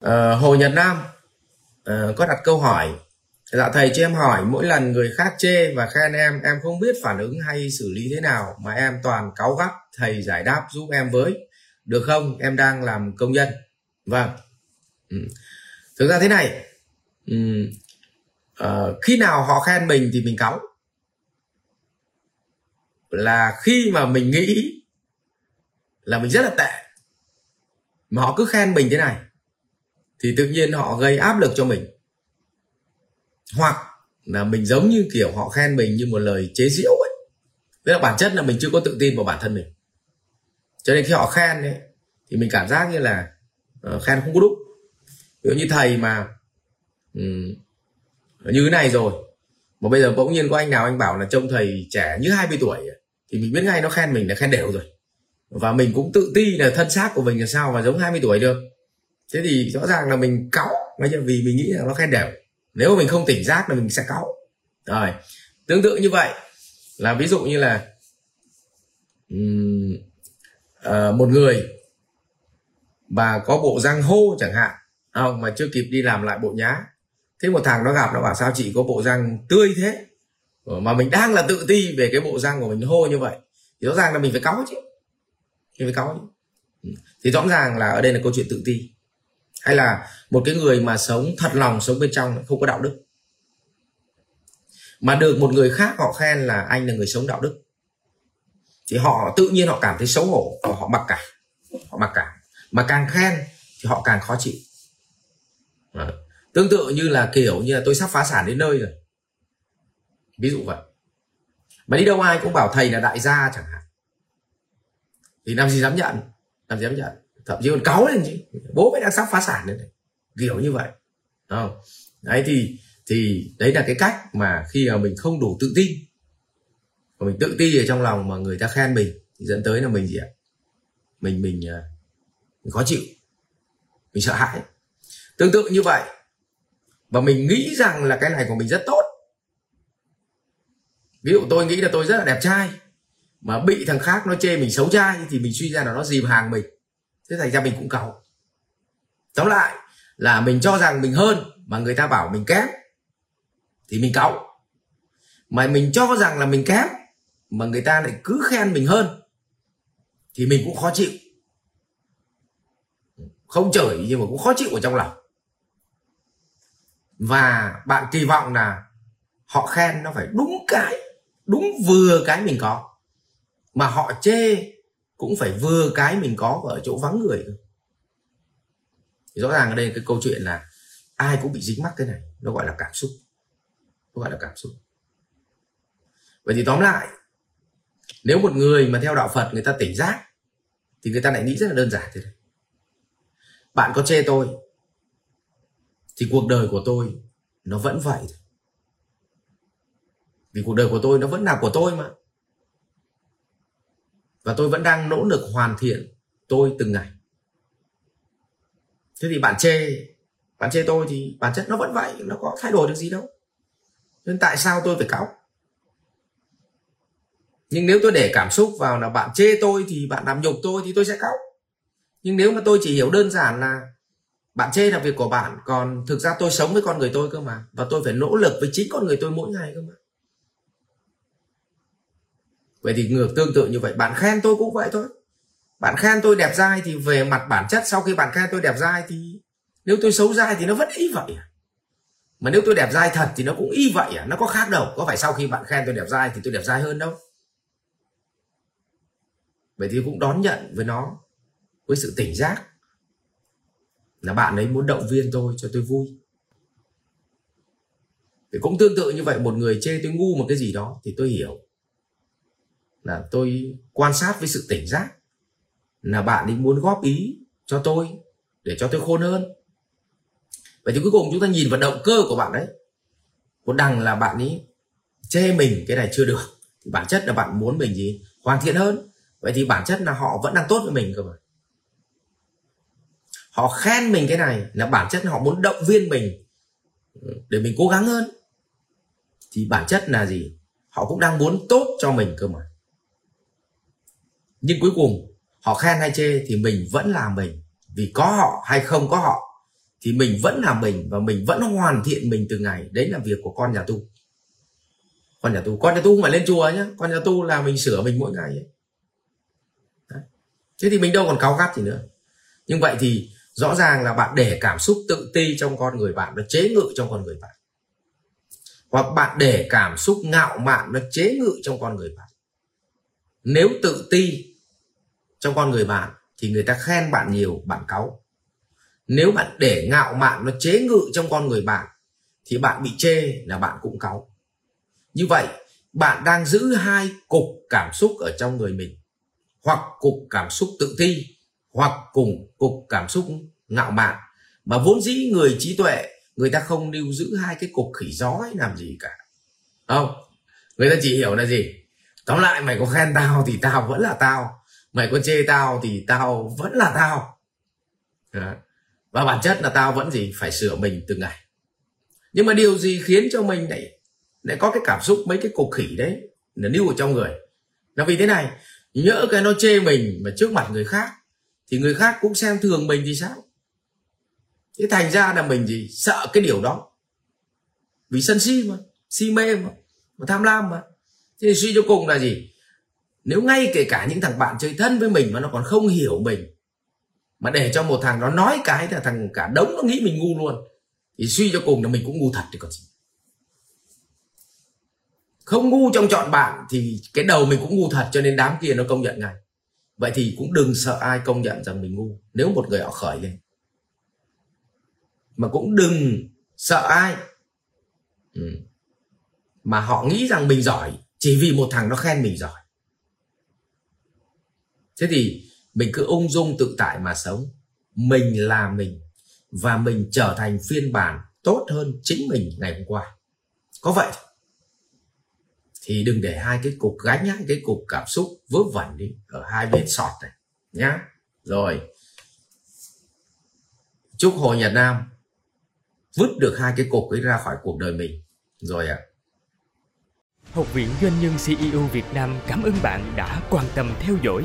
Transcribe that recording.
À, Hồ Nhật Nam. À, có đặt câu hỏi. Dạ thầy cho em hỏi mỗi lần người khác chê và khen em em không biết phản ứng hay xử lý thế nào mà em toàn cáu gắt thầy giải đáp giúp em với. Được không? Em đang làm công nhân. Vâng. Ừ. thực ra thế này. Ừ. à, khi nào họ khen mình thì mình cáu. Là khi mà mình nghĩ là mình rất là tệ mà họ cứ khen mình thế này thì tự nhiên họ gây áp lực cho mình. Hoặc là mình giống như kiểu họ khen mình như một lời chế giễu ấy. Tức là bản chất là mình chưa có tự tin vào bản thân mình. Cho nên khi họ khen ấy, thì mình cảm giác như là uh, khen không có đúng. Ví dụ như thầy mà um, như thế này rồi mà bây giờ bỗng nhiên có anh nào anh bảo là trông thầy trẻ như 20 tuổi thì mình biết ngay nó khen mình là khen đều rồi. Và mình cũng tự ti là thân xác của mình là sao mà giống 20 tuổi được thế thì rõ ràng là mình cáu vì mình nghĩ là nó khen đều. Nếu mà mình không tỉnh giác là mình sẽ cáu. Rồi tương tự như vậy là ví dụ như là um, uh, một người bà có bộ răng hô chẳng hạn không mà chưa kịp đi làm lại bộ nhá. Thế một thằng nó gặp nó bảo sao chị có bộ răng tươi thế? Ờ, mà mình đang là tự ti về cái bộ răng của mình hô như vậy thì rõ ràng là mình phải cáu chứ. Mình phải cáu chứ. Thì rõ ràng là ở đây là câu chuyện tự ti hay là một cái người mà sống thật lòng, sống bên trong không có đạo đức. Mà được một người khác họ khen là anh là người sống đạo đức. Thì họ tự nhiên họ cảm thấy xấu hổ và họ mặc cả họ mặc cả mà càng khen thì họ càng khó chịu. Đấy. tương tự như là kiểu như là tôi sắp phá sản đến nơi rồi. Ví dụ vậy. Mà đi đâu ai cũng bảo thầy là đại gia chẳng hạn. Thì làm gì dám nhận? Làm gì dám nhận? Thậm chí còn cáu lên chứ bố mẹ đang sắp phá sản đấy kiểu như vậy. Không? Đấy, thì thì đấy là cái cách mà khi mà mình không đủ tự tin, mà mình tự ti ở trong lòng mà người ta khen mình, thì dẫn tới là mình gì ạ? Mình mình à, mình khó chịu. Mình sợ hãi. Tương tự như vậy. Và mình nghĩ rằng là cái này của mình rất tốt. Ví dụ tôi nghĩ là tôi rất là đẹp trai, mà bị thằng khác nó chê mình xấu trai, thì mình suy ra là nó dìm hàng mình thế thành ra mình cũng cầu tóm lại là mình cho rằng mình hơn mà người ta bảo mình kém, thì mình cáu. Mà mình cho rằng là mình kém mà người ta lại cứ khen mình hơn, thì mình cũng khó chịu. Không chửi nhưng mà cũng khó chịu ở trong lòng. Và bạn kỳ vọng là họ khen nó phải đúng cái, đúng vừa cái mình có, mà họ chê cũng phải vừa cái mình có ở chỗ vắng người thì rõ ràng ở đây cái câu chuyện là ai cũng bị dính mắc cái này, nó gọi là cảm xúc. Nó gọi là cảm xúc. Vậy thì tóm lại, nếu một người mà theo đạo phật người ta tỉnh giác, thì người ta lại nghĩ rất là đơn giản thế này. Bạn có chê tôi, thì cuộc đời của tôi nó vẫn vậy vì cuộc đời của tôi nó vẫn là của tôi mà và tôi vẫn đang nỗ lực hoàn thiện tôi từng ngày. Thế thì bạn chê bạn chê tôi thì bản chất nó vẫn vậy, nó có thay đổi được gì đâu. Nên tại sao tôi phải cáu? Nhưng nếu tôi để cảm xúc vào là bạn chê tôi thì bạn làm nhục tôi thì tôi sẽ cáu. Nhưng nếu mà tôi chỉ hiểu đơn giản là bạn chê là việc của bạn, còn thực ra tôi sống với con người tôi cơ mà, và tôi phải nỗ lực với chính con người tôi mỗi ngày cơ mà vậy thì ngược tương tự như vậy, bạn khen tôi cũng vậy thôi. Bạn khen tôi đẹp dai thì về mặt bản chất, sau khi bạn khen tôi đẹp dai thì nếu tôi xấu dai thì nó vẫn y vậy à? mà nếu tôi đẹp dai thật thì nó cũng y vậy à? Nó có khác đâu, có phải sau khi bạn khen tôi đẹp dai thì tôi đẹp dai hơn đâu? Vậy thì cũng đón nhận với nó với sự tỉnh giác là bạn ấy muốn động viên tôi cho tôi vui. Thì cũng tương tự như vậy, một người chê tôi ngu một cái gì đó thì tôi hiểu là tôi quan sát với sự tỉnh giác là bạn ấy muốn góp ý cho tôi để cho tôi khôn hơn. Vậy thì cuối cùng chúng ta nhìn vào động cơ của bạn đấy. Một đằng là bạn ấy chê mình cái này chưa được. Thì bản chất là bạn muốn mình gì? Hoàn thiện hơn. Vậy thì bản chất là họ vẫn đang tốt với mình cơ mà. Họ khen mình cái này là bản chất họ muốn động viên mình để mình cố gắng hơn. Thì bản chất là gì? Họ cũng đang muốn tốt cho mình cơ mà nhưng cuối cùng, họ khen hay chê thì mình vẫn là mình. Vì có họ hay không có họ, thì mình vẫn là mình và mình vẫn hoàn thiện mình từng ngày. Đấy là việc của con nhà tu. Con nhà tu, con nhà tu không phải lên chùa nhá. Con nhà tu là mình sửa mình mỗi ngày ấy. Đấy. thế thì mình đâu còn cao gắt gì nữa. Nhưng vậy thì rõ ràng là bạn để cảm xúc tự ti trong con người bạn, nó chế ngự trong con người bạn. Hoặc bạn để cảm xúc ngạo mạn, nó chế ngự trong con người bạn. Nếu tự ti trong con người bạn thì người ta khen bạn nhiều, bạn cáu. Nếu bạn để ngạo mạn nó chế ngự trong con người bạn, thì bạn bị chê là bạn cũng cáu. Như vậy, bạn đang giữ hai cục cảm xúc ở trong người mình. Hoặc cục cảm xúc tự ti, hoặc cùng cục cảm xúc ngạo mạn. Mà vốn dĩ người trí tuệ, người ta không lưu giữ hai cái cục khỉ gió ấy làm gì cả. Không, người ta chỉ hiểu là gì? Tóm lại mày có khen tao thì tao vẫn là tao mày có chê tao thì tao vẫn là tao. Đó. và bản chất là tao vẫn gì? Phải sửa mình từng ngày. Nhưng mà điều gì khiến cho mình lại lại có cái cảm xúc mấy cái cục khỉ đấy là lưu ở trong người? Là vì thế này nhỡ cái nó chê mình mà trước mặt người khác thì người khác cũng xem thường mình thì sao? Thế thành ra là mình gì? Sợ cái điều đó. Vì sân si mà si mê mà, mà tham lam mà. Thế thì suy cho cùng là gì? Nếu ngay kể cả những thằng bạn chơi thân với mình mà nó còn không hiểu mình, mà để cho một thằng nó nói cái là thằng cả đống nó nghĩ mình ngu luôn, thì suy cho cùng là mình cũng ngu thật thì còn gì. Không ngu trong chọn bạn thì cái đầu mình cũng ngu thật cho nên đám kia nó công nhận ngay. Vậy thì cũng đừng sợ ai công nhận rằng mình ngu, nếu một người họ khởi lên. Mà cũng đừng sợ ai ừ. mà họ nghĩ rằng mình giỏi chỉ vì một thằng nó khen mình giỏi thế thì mình cứ ung dung tự tại mà sống mình là mình và mình trở thành phiên bản tốt hơn chính mình ngày hôm qua có vậy thì đừng để hai cái cục gánh hai cái cục cảm xúc vớ vẩn đi ở hai bên sọt này nhá rồi, chúc hồ nhật nam vứt được hai cái cục ấy ra khỏi cuộc đời mình rồi ạ à. Học viện Doanh nhân CEO Việt Nam cảm ơn bạn đã quan tâm theo dõi.